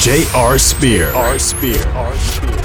J.R. Spear. R. Spear. R. Spear.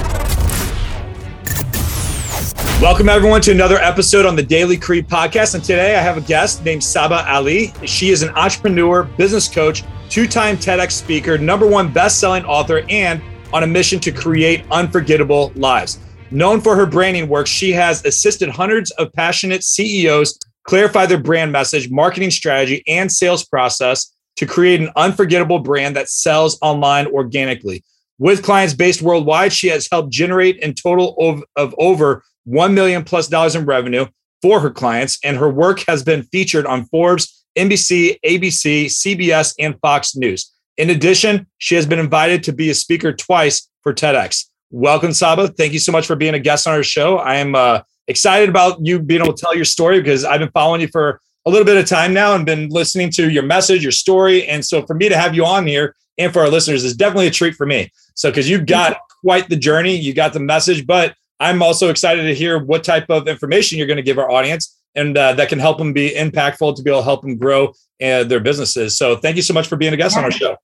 Welcome, everyone, to another episode on the Daily Creed podcast. And today I have a guest named Sabah Ali. She is an entrepreneur, business coach, two time TEDx speaker, number one best selling author, and on a mission to create unforgettable lives. Known for her branding work, she has assisted hundreds of passionate CEOs clarify their brand message, marketing strategy, and sales process to create an unforgettable brand that sells online organically. With clients based worldwide, she has helped generate in total of, of over 1 million plus dollars in revenue for her clients, and her work has been featured on Forbes, NBC, ABC, CBS, and Fox News. In addition, she has been invited to be a speaker twice for TEDx. Welcome, Sabah. Thank you so much for being a guest on our show. I am uh, excited about you being able to tell your story because I've been following you for a little bit of time now and been listening to your message, your story. And so for me to have you on here and for our listeners is definitely a treat for me. So, because you've got quite the journey, you got the message, but I'm also excited to hear what type of information you're going to give our audience and uh, that can help them be impactful to be able to help them grow uh, their businesses. So, thank you so much for being a guest yeah. on our show.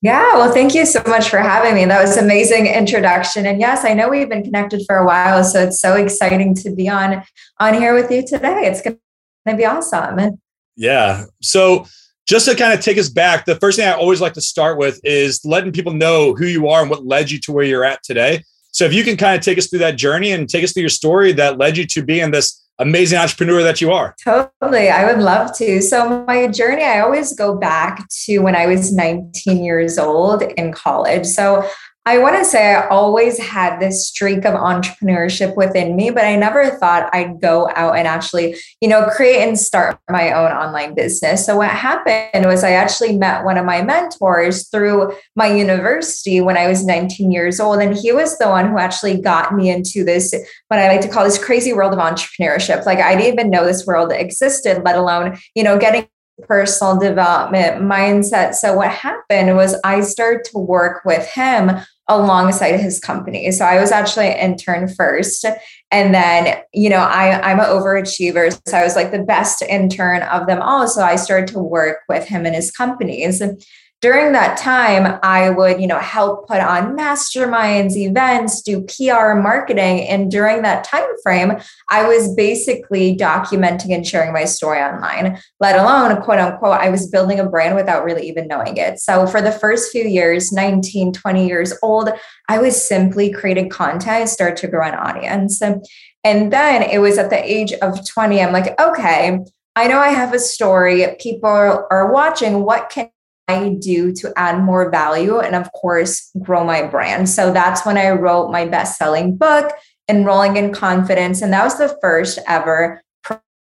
Yeah, well, thank you so much for having me. That was amazing introduction. And yes, I know we've been connected for a while, so it's so exciting to be on on here with you today. It's going to be awesome. Yeah. So just to kind of take us back, the first thing I always like to start with is letting people know who you are and what led you to where you're at today. So if you can kind of take us through that journey and take us through your story that led you to being this amazing entrepreneur that you are. Totally. I would love to. So, my journey, I always go back to when I was 19 years old in college. So, I want to say I always had this streak of entrepreneurship within me, but I never thought I'd go out and actually, you know, create and start my own online business. So what happened was I actually met one of my mentors through my university when I was 19 years old. And he was the one who actually got me into this, what I like to call this crazy world of entrepreneurship. Like I didn't even know this world existed, let alone, you know, getting personal development mindset. So what happened was I started to work with him alongside his company. So I was actually an intern first. And then, you know, I, I'm an overachiever. So I was like the best intern of them all. So I started to work with him and his companies during that time i would you know help put on masterminds events do pr marketing and during that time frame i was basically documenting and sharing my story online let alone quote unquote i was building a brand without really even knowing it so for the first few years 19 20 years old i was simply creating content start to grow an audience and then it was at the age of 20 i'm like okay I know I have a story. People are watching. What can I do to add more value and, of course, grow my brand. So that's when I wrote my best selling book, Enrolling in Confidence. And that was the first ever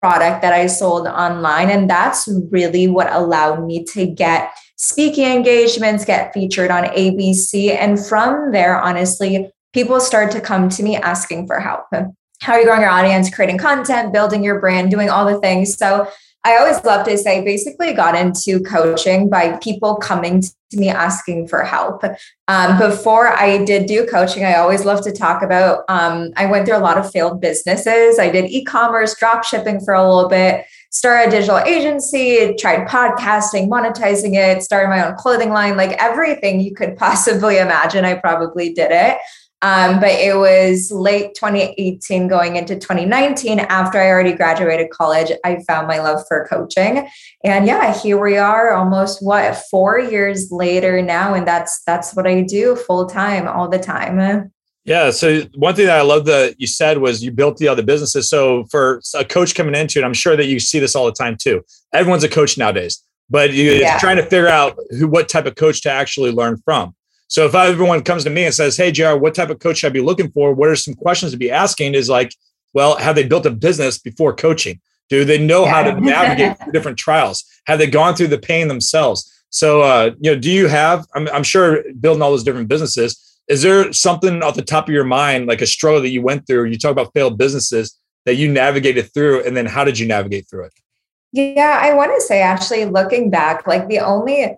product that I sold online. And that's really what allowed me to get speaking engagements, get featured on ABC. And from there, honestly, people start to come to me asking for help. How are you growing your audience, creating content, building your brand, doing all the things? So I always love to say basically got into coaching by people coming to me asking for help. Um, before I did do coaching, I always love to talk about. Um, I went through a lot of failed businesses. I did e commerce, drop shipping for a little bit, started a digital agency, tried podcasting, monetizing it, started my own clothing line, like everything you could possibly imagine. I probably did it. Um, but it was late 2018 going into 2019 after I already graduated college. I found my love for coaching. And yeah, here we are almost what four years later now. And that's that's what I do full time all the time. Yeah. So one thing that I love that you said was you built the other businesses. So for a coach coming into it, I'm sure that you see this all the time too. Everyone's a coach nowadays, but you, yeah. trying to figure out who, what type of coach to actually learn from. So if everyone comes to me and says, "Hey, JR, what type of coach should I be looking for? What are some questions to be asking?" Is like, well, have they built a business before coaching? Do they know yeah. how to navigate different trials? Have they gone through the pain themselves? So, uh, you know, do you have? I'm, I'm sure building all those different businesses. Is there something off the top of your mind, like a struggle that you went through? You talk about failed businesses that you navigated through, and then how did you navigate through it? Yeah, I want to say actually looking back, like the only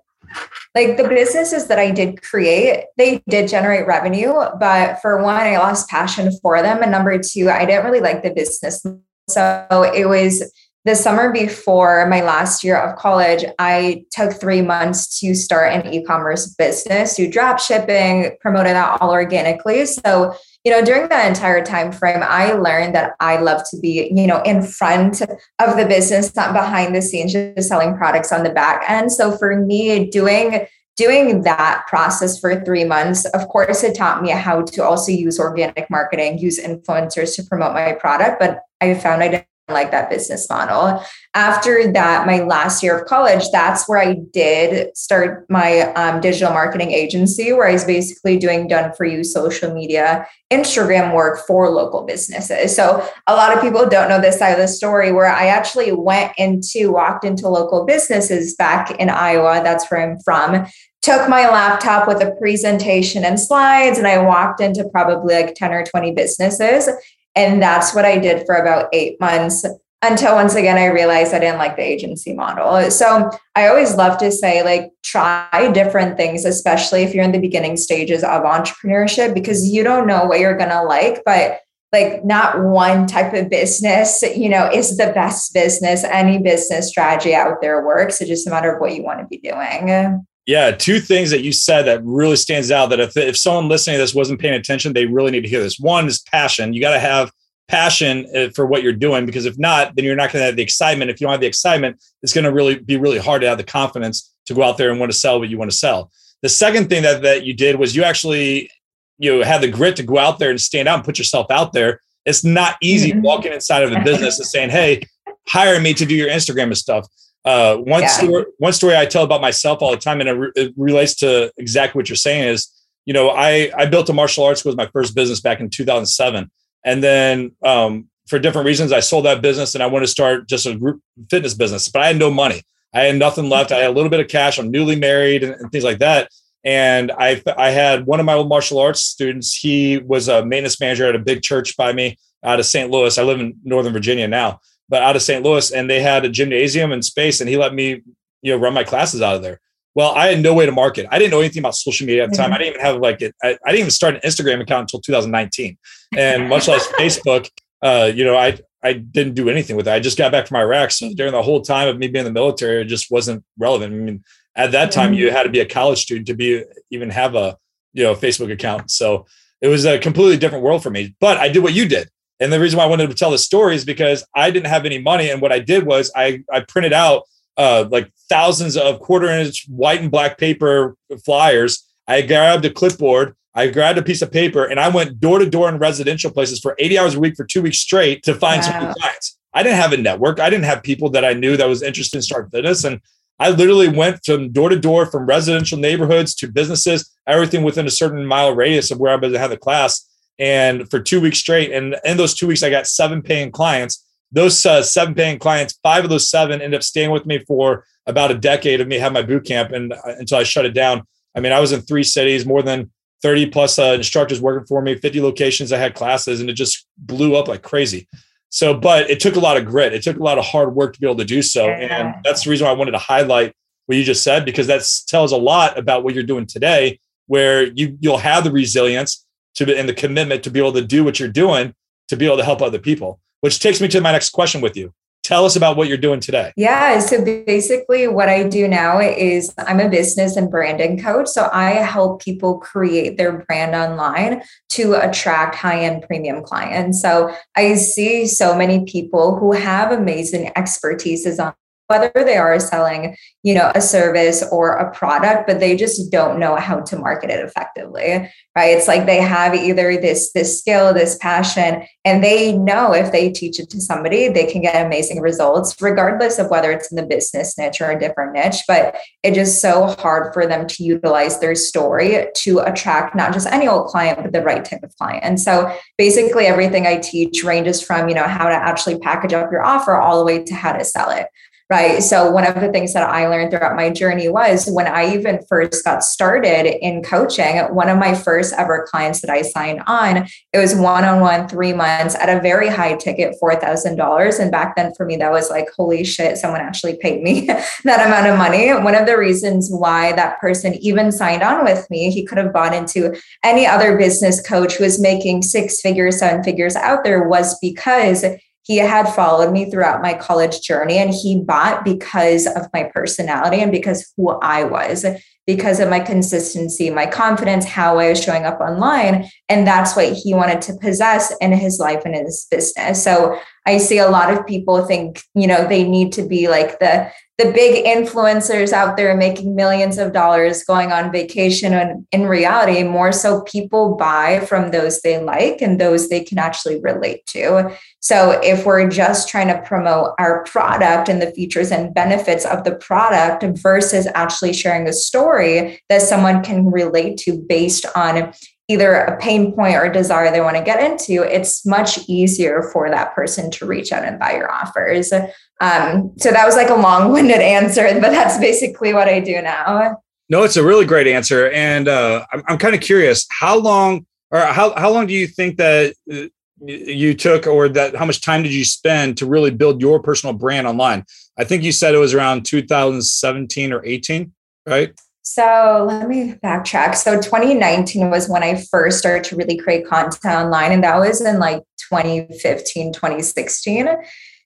like the businesses that I did create, they did generate revenue, but for one, I lost passion for them. And number two, I didn't really like the business. So it was the summer before my last year of college, I took three months to start an e commerce business, do drop shipping, promoted that all organically. So, you know, during that entire time frame, I learned that I love to be, you know, in front of the business, not behind the scenes, just selling products on the back end. So for me, doing doing that process for three months, of course, it taught me how to also use organic marketing, use influencers to promote my product. But I found I didn't like that business model. After that, my last year of college, that's where I did start my um, digital marketing agency, where I was basically doing done for you social media, Instagram work for local businesses. So a lot of people don't know this side of the story where I actually went into, walked into local businesses back in Iowa. That's where I'm from. Took my laptop with a presentation and slides, and I walked into probably like 10 or 20 businesses and that's what I did for about eight months until once again I realized I didn't like the agency model. So I always love to say, like, try different things, especially if you're in the beginning stages of entrepreneurship, because you don't know what you're going to like. But like, not one type of business, you know, is the best business. Any business strategy out there works. It's just a matter of what you want to be doing. Yeah, two things that you said that really stands out that if, if someone listening to this wasn't paying attention, they really need to hear this. One is passion. You got to have passion uh, for what you're doing because if not, then you're not going to have the excitement. If you don't have the excitement, it's going to really be really hard to have the confidence to go out there and want to sell what you want to sell. The second thing that, that you did was you actually you know, had the grit to go out there and stand out and put yourself out there. It's not easy mm-hmm. walking inside of a business and saying, "Hey, hire me to do your Instagram and stuff." Uh, one yeah. story, one story I tell about myself all the time, and it, re- it, relates to exactly what you're saying is, you know, I I built a martial arts school with my first business back in 2007, and then um, for different reasons, I sold that business and I wanted to start just a group fitness business, but I had no money. I had nothing left. I had a little bit of cash. I'm newly married and, and things like that. And I I had one of my old martial arts students. He was a maintenance manager at a big church by me out of St. Louis. I live in Northern Virginia now but out of St. Louis, and they had a gymnasium and space, and he let me, you know, run my classes out of there. Well, I had no way to market. I didn't know anything about social media at the time. I didn't even have like it. I, I didn't even start an Instagram account until 2019, and much less Facebook. Uh, you know, I I didn't do anything with it. I just got back from Iraq, so during the whole time of me being in the military, it just wasn't relevant. I mean, at that time, you had to be a college student to be even have a you know Facebook account. So it was a completely different world for me. But I did what you did. And the reason why I wanted to tell this story is because I didn't have any money. And what I did was I, I printed out uh, like thousands of quarter inch white and black paper flyers. I grabbed a clipboard, I grabbed a piece of paper, and I went door to door in residential places for 80 hours a week for two weeks straight to find wow. some clients. I didn't have a network. I didn't have people that I knew that was interested in start fitness. And I literally went from door to door from residential neighborhoods to businesses, everything within a certain mile radius of where I was to have the class and for two weeks straight. And in those two weeks, I got seven paying clients. Those uh, seven paying clients, five of those seven ended up staying with me for about a decade of me having my boot camp and uh, until I shut it down. I mean, I was in three cities, more than 30 plus uh, instructors working for me, 50 locations. I had classes and it just blew up like crazy. So, but it took a lot of grit. It took a lot of hard work to be able to do so. And that's the reason why I wanted to highlight what you just said, because that tells a lot about what you're doing today, where you, you'll have the resilience to be, and the commitment to be able to do what you're doing to be able to help other people. Which takes me to my next question with you. Tell us about what you're doing today. Yeah. So basically, what I do now is I'm a business and branding coach. So I help people create their brand online to attract high end premium clients. So I see so many people who have amazing expertises on whether they are selling you know a service or a product but they just don't know how to market it effectively right? It's like they have either this this skill this passion and they know if they teach it to somebody they can get amazing results regardless of whether it's in the business niche or a different niche but it's just so hard for them to utilize their story to attract not just any old client but the right type of client. And so basically everything i teach ranges from you know how to actually package up your offer all the way to how to sell it right? So, one of the things that I learned throughout my journey was when I even first got started in coaching, one of my first ever clients that I signed on, it was one on one, three months at a very high ticket, $4,000. And back then for me, that was like, holy shit, someone actually paid me that amount of money. One of the reasons why that person even signed on with me, he could have bought into any other business coach who was making six figures, seven figures out there was because he had followed me throughout my college journey and he bought because of my personality and because who I was, because of my consistency, my confidence, how I was showing up online. And that's what he wanted to possess in his life and in his business. So I see a lot of people think, you know, they need to be like the the big influencers out there making millions of dollars going on vacation and in reality more so people buy from those they like and those they can actually relate to. So if we're just trying to promote our product and the features and benefits of the product versus actually sharing a story that someone can relate to based on either a pain point or desire they want to get into, it's much easier for that person to reach out and buy your offers. Um, so that was like a long winded answer, but that's basically what I do now. No, it's a really great answer. And uh, I'm, I'm kind of curious how long or how, how long do you think that uh, you took or that how much time did you spend to really build your personal brand online? I think you said it was around 2017 or 18, right? So let me backtrack. So 2019 was when I first started to really create content online, and that was in like 2015, 2016.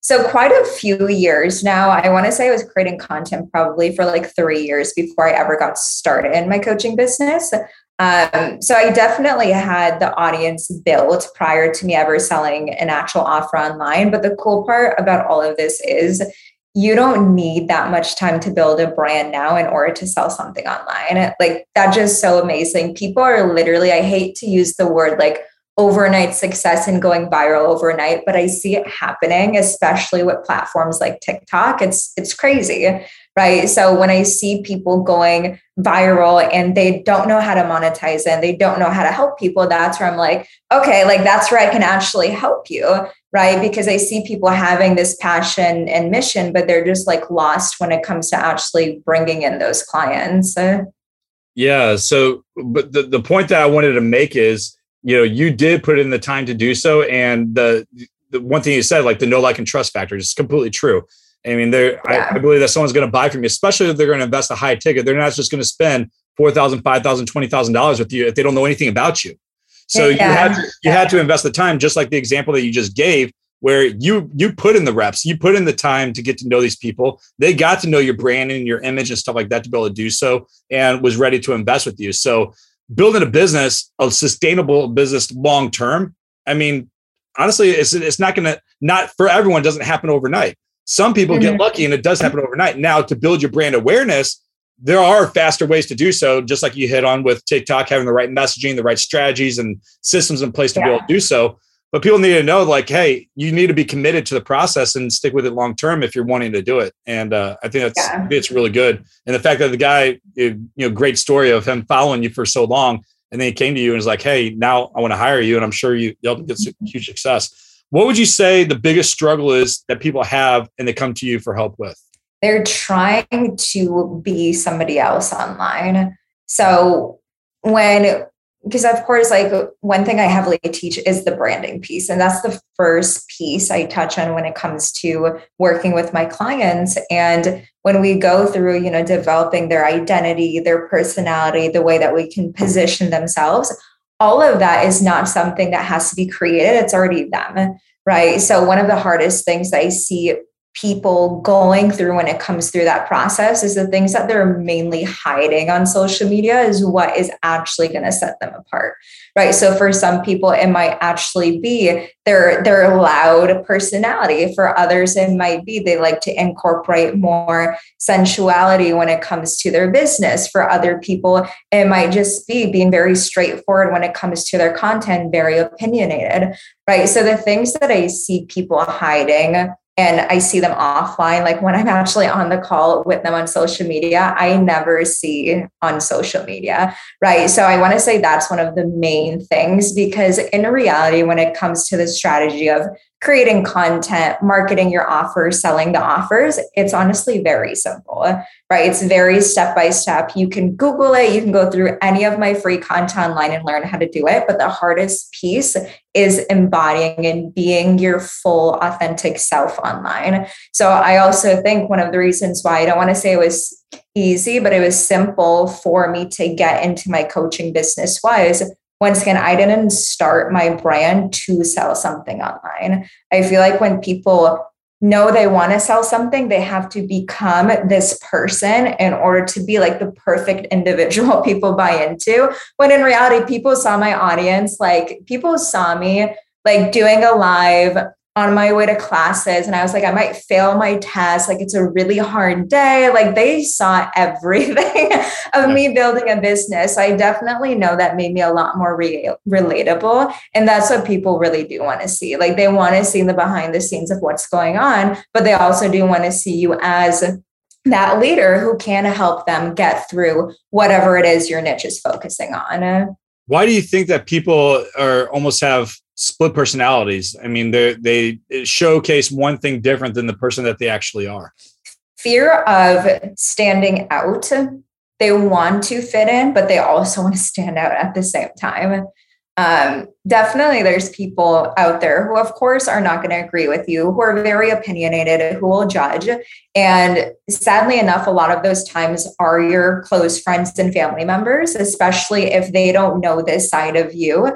So quite a few years now. I want to say I was creating content probably for like three years before I ever got started in my coaching business. Um, so I definitely had the audience built prior to me ever selling an actual offer online. But the cool part about all of this is you don't need that much time to build a brand now in order to sell something online. Like that's just so amazing. People are literally, I hate to use the word like overnight success and going viral overnight, but I see it happening, especially with platforms like TikTok. It's it's crazy right? So when I see people going viral and they don't know how to monetize and they don't know how to help people, that's where I'm like, okay, like that's where I can actually help you, right? Because I see people having this passion and mission, but they're just like lost when it comes to actually bringing in those clients. Uh, yeah. So, but the, the point that I wanted to make is, you know, you did put in the time to do so. And the, the one thing you said, like the no like and trust factor is completely true I mean, there, yeah. I, I, believe that someone's going to buy from you, especially if they're going to invest a high ticket. They're not just going to spend four thousand, five thousand, twenty thousand dollars with you if they don't know anything about you. So yeah. you had to, you had to invest the time, just like the example that you just gave, where you you put in the reps, you put in the time to get to know these people. They got to know your brand and your image and stuff like that to be able to do so, and was ready to invest with you. So building a business, a sustainable business long term. I mean, honestly, it's it's not going to not for everyone. Doesn't happen overnight some people mm-hmm. get lucky and it does happen overnight. Now, to build your brand awareness, there are faster ways to do so, just like you hit on with TikTok, having the right messaging, the right strategies and systems in place to yeah. be able to do so. But people need to know, like, hey, you need to be committed to the process and stick with it long term if you're wanting to do it. And uh, I think that's yeah. it's really good. And the fact that the guy, you know, great story of him following you for so long, and then he came to you and was like, hey, now I want to hire you, and I'm sure you, you'll get huge success. What would you say the biggest struggle is that people have and they come to you for help with? They're trying to be somebody else online. So when because of course like one thing i heavily teach is the branding piece and that's the first piece i touch on when it comes to working with my clients and when we go through you know developing their identity their personality the way that we can position themselves all of that is not something that has to be created, it's already them, right? So, one of the hardest things I see people going through when it comes through that process is the things that they're mainly hiding on social media is what is actually going to set them apart right? So for some people it might actually be their their loud personality. For others it might be they like to incorporate more sensuality when it comes to their business. For other people it might just be being very straightforward when it comes to their content very opinionated right? So the things that i see people hiding and I see them offline. Like when I'm actually on the call with them on social media, I never see on social media, right? So I want to say that's one of the main things because in reality, when it comes to the strategy of creating content, marketing your offers, selling the offers, it's honestly very simple, right? It's very step by step. You can Google it, you can go through any of my free content online and learn how to do it. But the hardest piece is embodying and being your full, authentic self online. So I also think one of the reasons why I don't want to say it was easy, but it was simple for me to get into my coaching business was once again, I didn't start my brand to sell something online. I feel like when people know they want to sell something, they have to become this person in order to be like the perfect individual people buy into. When in reality, people saw my audience, like people saw me like doing a live on my way to classes and I was like, I might fail my test. Like, it's a really hard day. Like, they saw everything of me building a business. So I definitely know that made me a lot more re- relatable. And that's what people really do want to see. Like, they want to see the behind the scenes of what's going on, but they also do want to see you as that leader who can help them get through whatever it is your niche is focusing on. Why do you think that people are almost have split personalities. I mean, they they showcase one thing different than the person that they actually are. Fear of standing out. They want to fit in, but they also want to stand out at the same time. Um, definitely, there's people out there who, of course, are not going to agree with you, who are very opinionated, who will judge. And sadly enough, a lot of those times are your close friends and family members, especially if they don't know this side of you.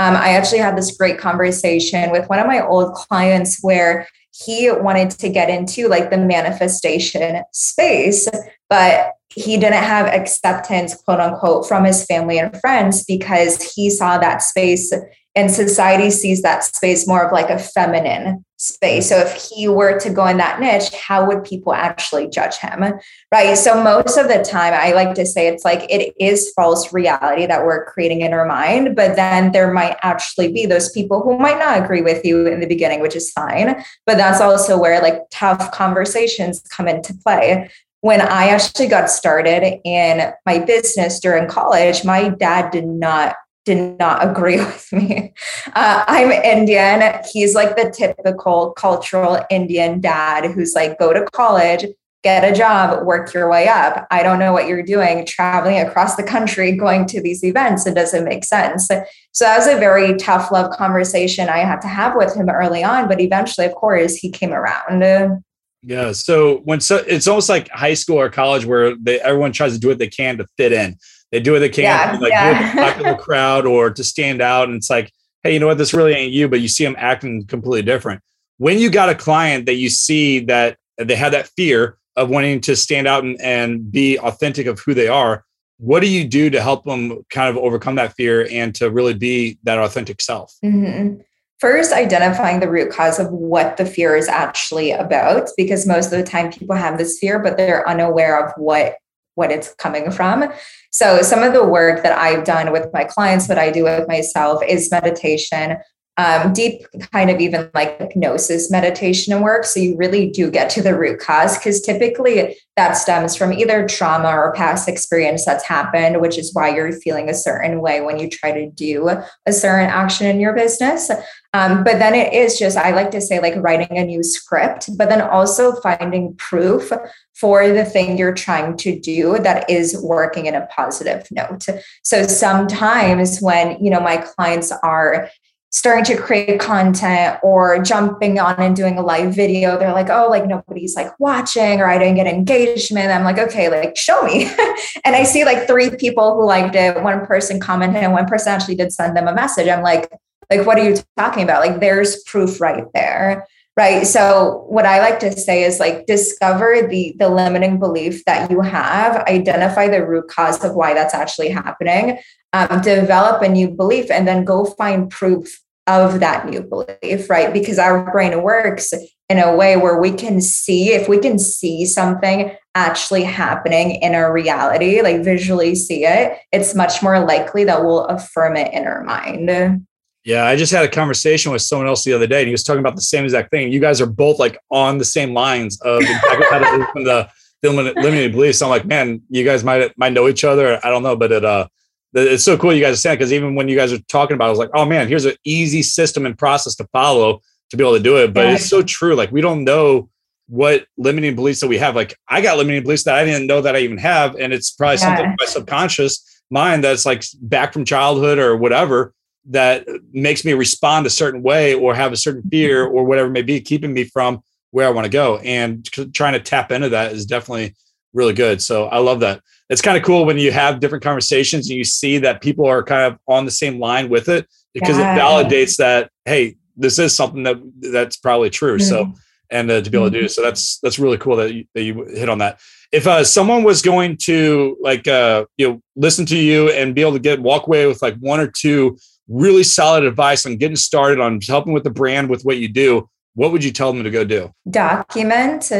Um, I actually had this great conversation with one of my old clients where he wanted to get into like the manifestation space, but he didn't have acceptance, quote unquote, from his family and friends because he saw that space and society sees that space more of like a feminine space. So if he were to go in that niche, how would people actually judge him? Right. So most of the time, I like to say it's like it is false reality that we're creating in our mind, but then there might actually be those people who might not agree with you in the beginning, which is fine. But that's also where like tough conversations come into play when I actually got started in my business during college, my dad did not did not agree with me. Uh, I'm Indian. He's like the typical cultural Indian dad who's like, go to college, get a job, work your way up. I don't know what you're doing, traveling across the country, going to these events. It doesn't make sense. So that was a very tough love conversation I had to have with him early on. But eventually, of course, he came around. Yeah. So when so it's almost like high school or college where they, everyone tries to do what they can to fit in. They do what they can, yeah, like yeah. the popular crowd or to stand out. And it's like, hey, you know what? This really ain't you, but you see them acting completely different. When you got a client that you see that they have that fear of wanting to stand out and, and be authentic of who they are, what do you do to help them kind of overcome that fear and to really be that authentic self? Mm-hmm. First, identifying the root cause of what the fear is actually about, because most of the time people have this fear, but they're unaware of what what it's coming from. So, some of the work that I've done with my clients, what I do with myself is meditation, um, deep kind of even like hypnosis meditation and work. So, you really do get to the root cause because typically that stems from either trauma or past experience that's happened, which is why you're feeling a certain way when you try to do a certain action in your business. Um, but then it is just, I like to say, like writing a new script, but then also finding proof for the thing you're trying to do that is working in a positive note. So sometimes when, you know, my clients are starting to create content or jumping on and doing a live video they're like oh like nobody's like watching or i didn't get engagement. I'm like okay like show me. And i see like three people who liked it. One person commented and one person actually did send them a message. I'm like like what are you talking about? Like there's proof right there. Right? So what i like to say is like discover the the limiting belief that you have identify the root cause of why that's actually happening um, develop a new belief and then go find proof of that new belief right because our brain works in a way where we can see if we can see something actually happening in our reality like visually see it it's much more likely that we'll affirm it in our mind yeah, I just had a conversation with someone else the other day, and he was talking about the same exact thing. You guys are both like on the same lines of the, limited beliefs. I'm like, man, you guys might might know each other. I don't know, but it uh, it's so cool you guys are saying because even when you guys are talking about, it, I was like, oh man, here's an easy system and process to follow to be able to do it. But yeah. it's so true. Like we don't know what limiting beliefs that we have. Like I got limiting beliefs that I didn't know that I even have. And it's probably yeah. something my subconscious mind that's like back from childhood or whatever that makes me respond a certain way or have a certain mm-hmm. fear or whatever it may be, keeping me from where I want to go. And trying to tap into that is definitely really good. So I love that. It's kind of cool when you have different conversations and you see that people are kind of on the same line with it because yeah. it validates that, hey, this is something that that's probably true. Mm-hmm. So, and uh, to be able to do mm-hmm. so, that's that's really cool that you, that you hit on that. If uh, someone was going to like uh, you know listen to you and be able to get walk away with like one or two really solid advice on getting started on helping with the brand with what you do, what would you tell them to go do? Document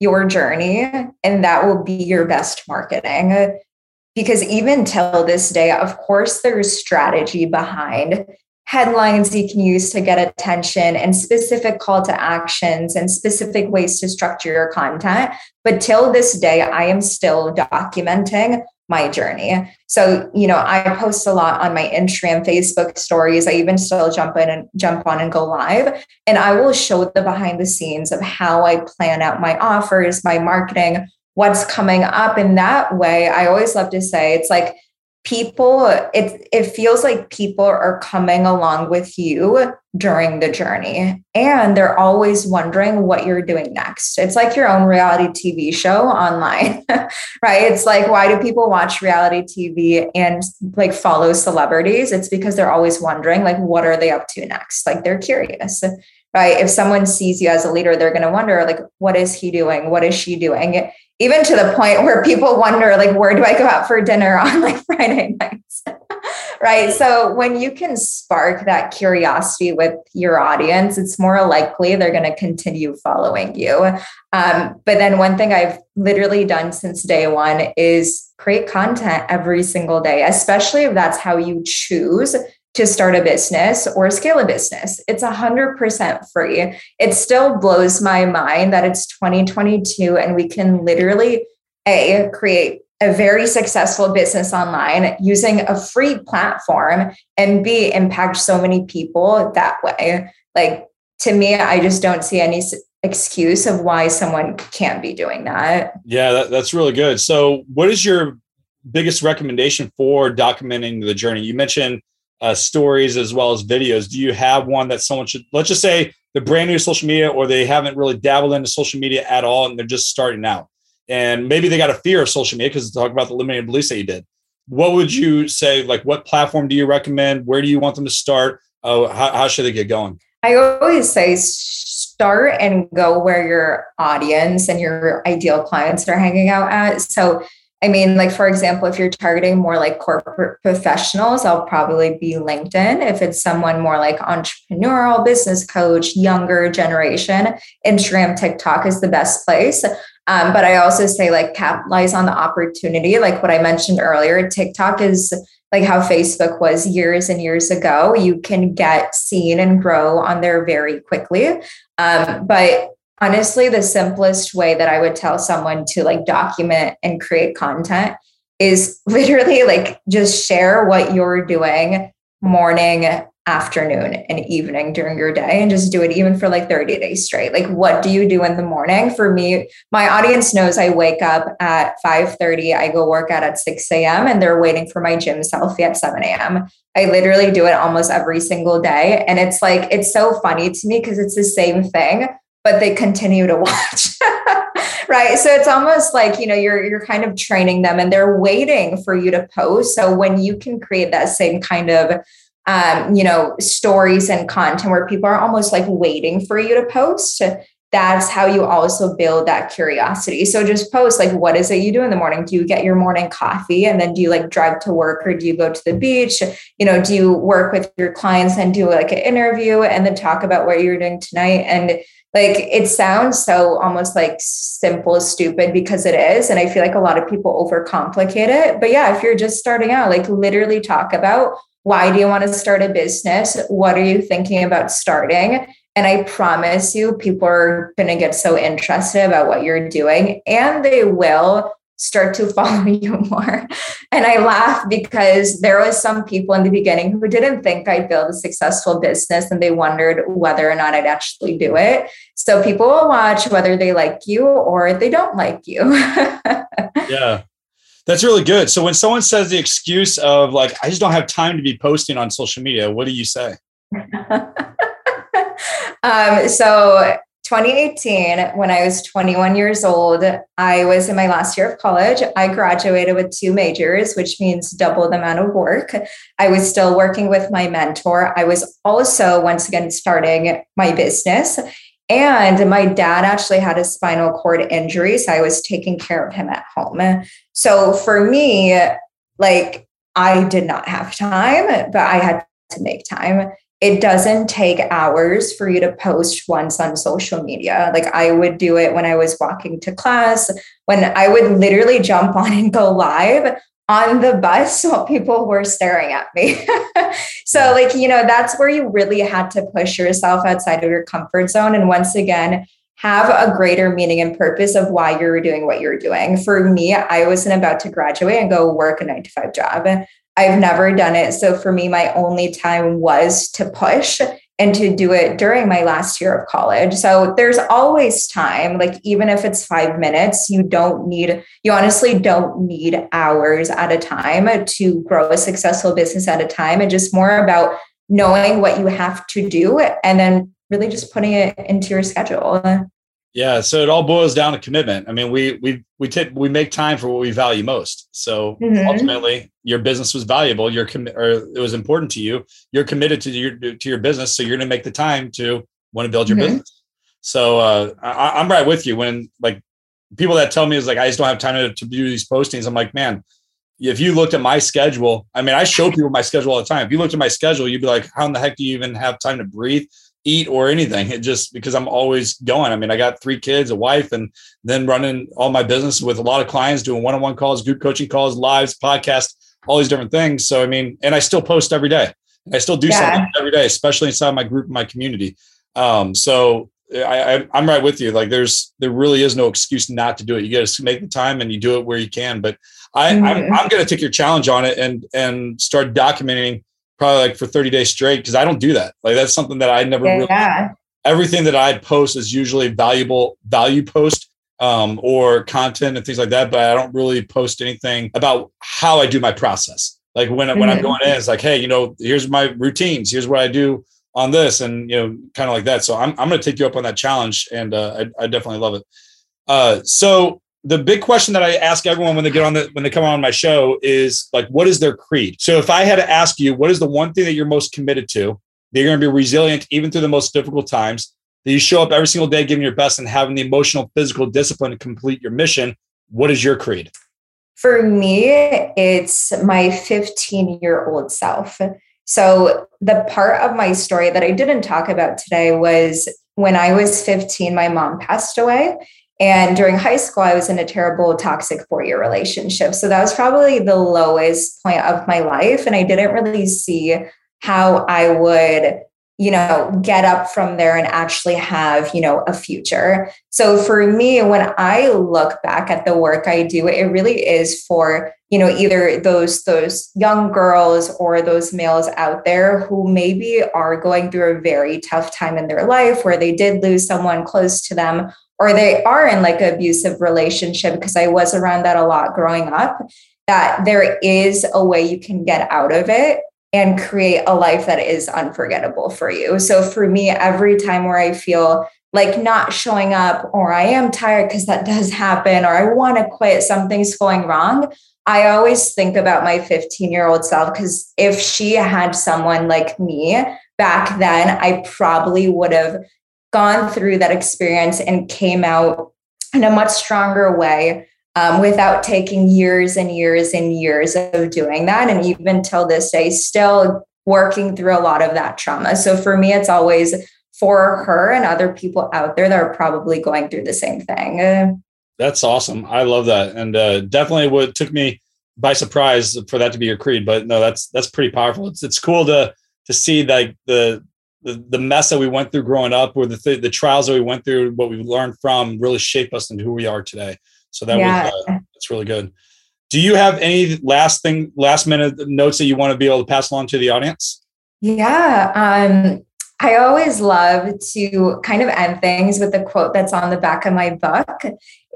your journey, and that will be your best marketing. Because even till this day, of course, there's strategy behind headlines you can use to get attention and specific call to actions and specific ways to structure your content. But till this day, I am still documenting my journey. So, you know, I post a lot on my Instagram, Facebook stories. I even still jump in and jump on and go live. And I will show the behind the scenes of how I plan out my offers, my marketing, what's coming up. In that way, I always love to say it's like people it it feels like people are coming along with you during the journey and they're always wondering what you're doing next. It's like your own reality tv show online right? It's like why do people watch reality tv and like follow celebrities? It's because they're always wondering like what are they up to next? Like they're curious right? If someone sees you as a leader they're going to wonder like what is he doing? What is she doing even to the point where people wonder like where do i go out for dinner on like friday nights? Right? So when you can spark that curiosity with your audience it's more likely they're going to continue following you. Um, but then one thing i've literally done since day one is create content every single day especially if that's how you choose to start a business or scale a business. It's 100% free. It still blows my mind that it's 2022 and we can literally A, create a very successful business online using a free platform and B, impact so many people that way. Like to me, I just don't see any excuse of why someone can't be doing that. Yeah, that, that's really good. So, what is your biggest recommendation for documenting the journey? You mentioned uh, stories as well as videos. Do you have one that someone should, let's just say they're brand new to social media or they haven't really dabbled into social media at all and they're just starting out? And maybe they got a fear of social media because talk about the limited beliefs that you did. What would you say? Like, what platform do you recommend? Where do you want them to start? Uh, how, how should they get going? I always say start and go where your audience and your ideal clients are hanging out at. So I mean, like for example, if you're targeting more like corporate professionals, I'll probably be LinkedIn. If it's someone more like entrepreneurial, business coach, younger generation, Instagram, TikTok is the best place. Um, but I also say like capitalize on the opportunity. Like what I mentioned earlier, TikTok is like how Facebook was years and years ago. You can get seen and grow on there very quickly. Um, but honestly the simplest way that i would tell someone to like document and create content is literally like just share what you're doing morning afternoon and evening during your day and just do it even for like 30 days straight. Like what do you do in the morning? For me my audience knows i wake up at 5.30 i go work out at 6 a.m and they're waiting for my gym selfie at 7 a.m i literally do it almost every single day and it's like it's so funny to me because it's the same thing but they continue to watch. right. So it's almost like, you know, you're you're kind of training them and they're waiting for you to post. So when you can create that same kind of um, you know, stories and content where people are almost like waiting for you to post, that's how you also build that curiosity. So just post like, what is it you do in the morning? Do you get your morning coffee and then do you like drive to work or do you go to the beach? You know, do you work with your clients and do like an interview and then talk about what you're doing tonight? And like it sounds so almost like simple stupid because it is and i feel like a lot of people overcomplicate it. But yeah if you're just starting out like literally talk about why do you want to start a business? What are you thinking about starting? And i promise you people are going to get so interested about what you're doing and they will start to follow you more. And I laugh because there was some people in the beginning who didn't think I'd build a successful business and they wondered whether or not I'd actually do it. So people will watch whether they like you or they don't like you. yeah. That's really good. So when someone says the excuse of like, I just don't have time to be posting on social media, what do you say? um, so 2018, when I was 21 years old, I was in my last year of college. I graduated with two majors, which means double the amount of work. I was still working with my mentor. I was also, once again, starting my business. And my dad actually had a spinal cord injury. So I was taking care of him at home. So for me, like, I did not have time, but I had to make time it doesn't take hours for you to post once on social media. Like I would do it when I was walking to class, when I would literally jump on and go live on the bus while people were staring at me. so, like, you know, that's where you really had to push yourself outside of your comfort zone. And once again, have a greater meaning and purpose of why you're doing what you're doing. For me, I wasn't about to graduate and go work a nine to five job. I've never done it. So for me, my only time was to push and to do it during my last year of college. So there's always time, like even if it's five minutes, you don't need, you honestly don't need hours at a time to grow a successful business at a time. It's just more about knowing what you have to do and then really just putting it into your schedule. Yeah, so it all boils down to commitment. I mean, we we we take we make time for what we value most. So mm-hmm. ultimately, your business was valuable. You're commi- or it was important to you. You're committed to your to your business, so you're going to make the time to want to build your mm-hmm. business. So uh, I, am right with you. When like people that tell me is like I just don't have time to, to do these postings. I'm like, man, if you looked at my schedule, I mean, I show people my schedule all the time. If you looked at my schedule, you'd be like, how in the heck do you even have time to breathe? Eat or anything. It just because I'm always going. I mean, I got three kids, a wife, and then running all my business with a lot of clients, doing one-on-one calls, group coaching calls, lives, podcast, all these different things. So I mean, and I still post every day. I still do yeah. something every day, especially inside my group, my community. Um, so I, I, am right with you. Like there's there really is no excuse not to do it. You got to make the time and you do it where you can. But I, mm-hmm. I'm, I'm going to take your challenge on it and and start documenting probably like for 30 days straight because I don't do that. Like that's something that I never yeah, really yeah. everything that I post is usually valuable value post um, or content and things like that, but I don't really post anything about how I do my process. Like when mm-hmm. when I'm mm-hmm. going in, it's like, hey, you know, here's my routines, here's what I do on this, and you know, kind of like that. So I'm I'm going to take you up on that challenge, and uh, I, I definitely love it. Uh, so the big question that I ask everyone when they get on the when they come on my show is like, what is their creed? So if I had to ask you, what is the one thing that you're most committed to? That you're going to be resilient even through the most difficult times. That you show up every single day, giving your best, and having the emotional, physical discipline to complete your mission. What is your creed? For me, it's my 15 year old self. So the part of my story that I didn't talk about today was when I was 15, my mom passed away. And during high school, I was in a terrible toxic four year relationship. So that was probably the lowest point of my life. And I didn't really see how I would, you know, get up from there and actually have, you know, a future. So for me, when I look back at the work I do, it really is for, you know, either those those young girls or those males out there who maybe are going through a very tough time in their life where they did lose someone close to them or they are in like an abusive relationship because I was around that a lot growing up that there is a way you can get out of it and create a life that is unforgettable for you. So for me every time where I feel like not showing up or I am tired because that does happen or I want to quit something's going wrong I always think about my 15 year old self because if she had someone like me back then, I probably would have gone through that experience and came out in a much stronger way um, without taking years and years and years of doing that. And even till this day, still working through a lot of that trauma. So for me, it's always for her and other people out there that are probably going through the same thing. That's awesome. I love that. And uh, definitely what took me by surprise for that to be your creed, but no, that's, that's pretty powerful. It's, it's cool to, to see like the, the, the mess that we went through growing up or the, th- the trials that we went through, what we learned from really shape us into who we are today. So that yeah. was, uh, That's really good. Do you have any last thing, last minute notes that you want to be able to pass along to the audience? Yeah. Um, I always love to kind of end things with the quote that's on the back of my book.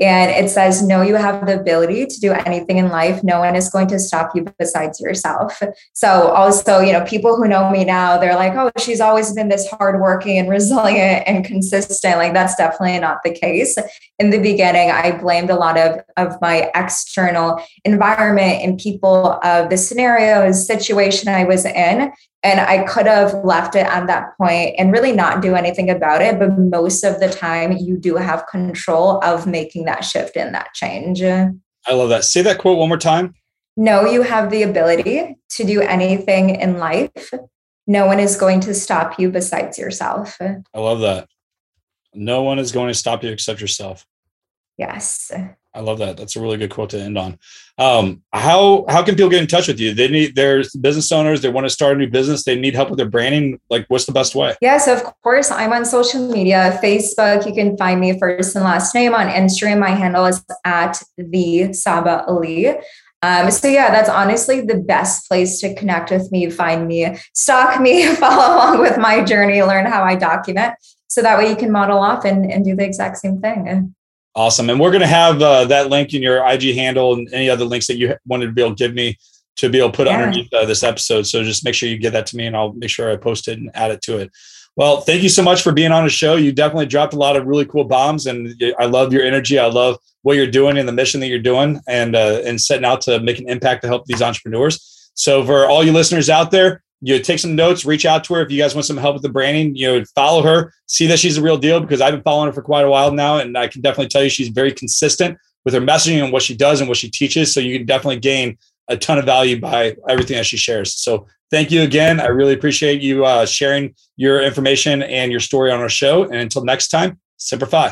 And it says, Know you have the ability to do anything in life. No one is going to stop you besides yourself. So, also, you know, people who know me now, they're like, Oh, she's always been this hardworking and resilient and consistent. Like, that's definitely not the case. In the beginning, I blamed a lot of, of my external environment and people of the scenarios, situation I was in. And I could have left it at that point and really not do anything about it. But most of the time, you do have control of making that shift and that change. I love that. Say that quote one more time. No, you have the ability to do anything in life. No one is going to stop you besides yourself. I love that. No one is going to stop you except yourself. Yes. I love that. That's a really good quote to end on. Um, how how can people get in touch with you? They need they're business owners. They want to start a new business. They need help with their branding. Like, what's the best way? Yes, of course. I'm on social media, Facebook. You can find me first and last name on Instagram. My handle is at the Sabah Ali. Um, so yeah, that's honestly the best place to connect with me, find me, stalk me, follow along with my journey, learn how I document. So that way you can model off and, and do the exact same thing. Awesome. And we're going to have uh, that link in your IG handle and any other links that you wanted to be able to give me to be able to put yeah. underneath uh, this episode. So just make sure you get that to me and I'll make sure I post it and add it to it. Well, thank you so much for being on the show. You definitely dropped a lot of really cool bombs, and I love your energy. I love what you're doing and the mission that you're doing, and uh, and setting out to make an impact to help these entrepreneurs. So, for all you listeners out there, you know, take some notes, reach out to her if you guys want some help with the branding. You know, follow her, see that she's a real deal because I've been following her for quite a while now, and I can definitely tell you she's very consistent with her messaging and what she does and what she teaches. So you can definitely gain a ton of value by everything that she shares. So thank you again. I really appreciate you uh, sharing your information and your story on our show. And until next time, Semper Fi.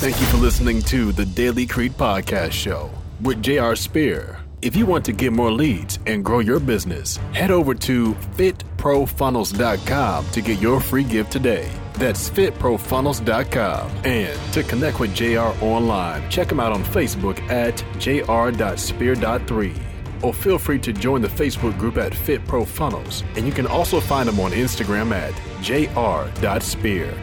Thank you for listening to the Daily Creed Podcast Show with J.R. Spear. If you want to get more leads and grow your business, head over to fitprofunnels.com to get your free gift today. That's fitprofunnels.com. And to connect with JR online, check him out on Facebook at jr.spear.3 or feel free to join the Facebook group at Fit Pro Funnels. And you can also find him on Instagram at jr.spear.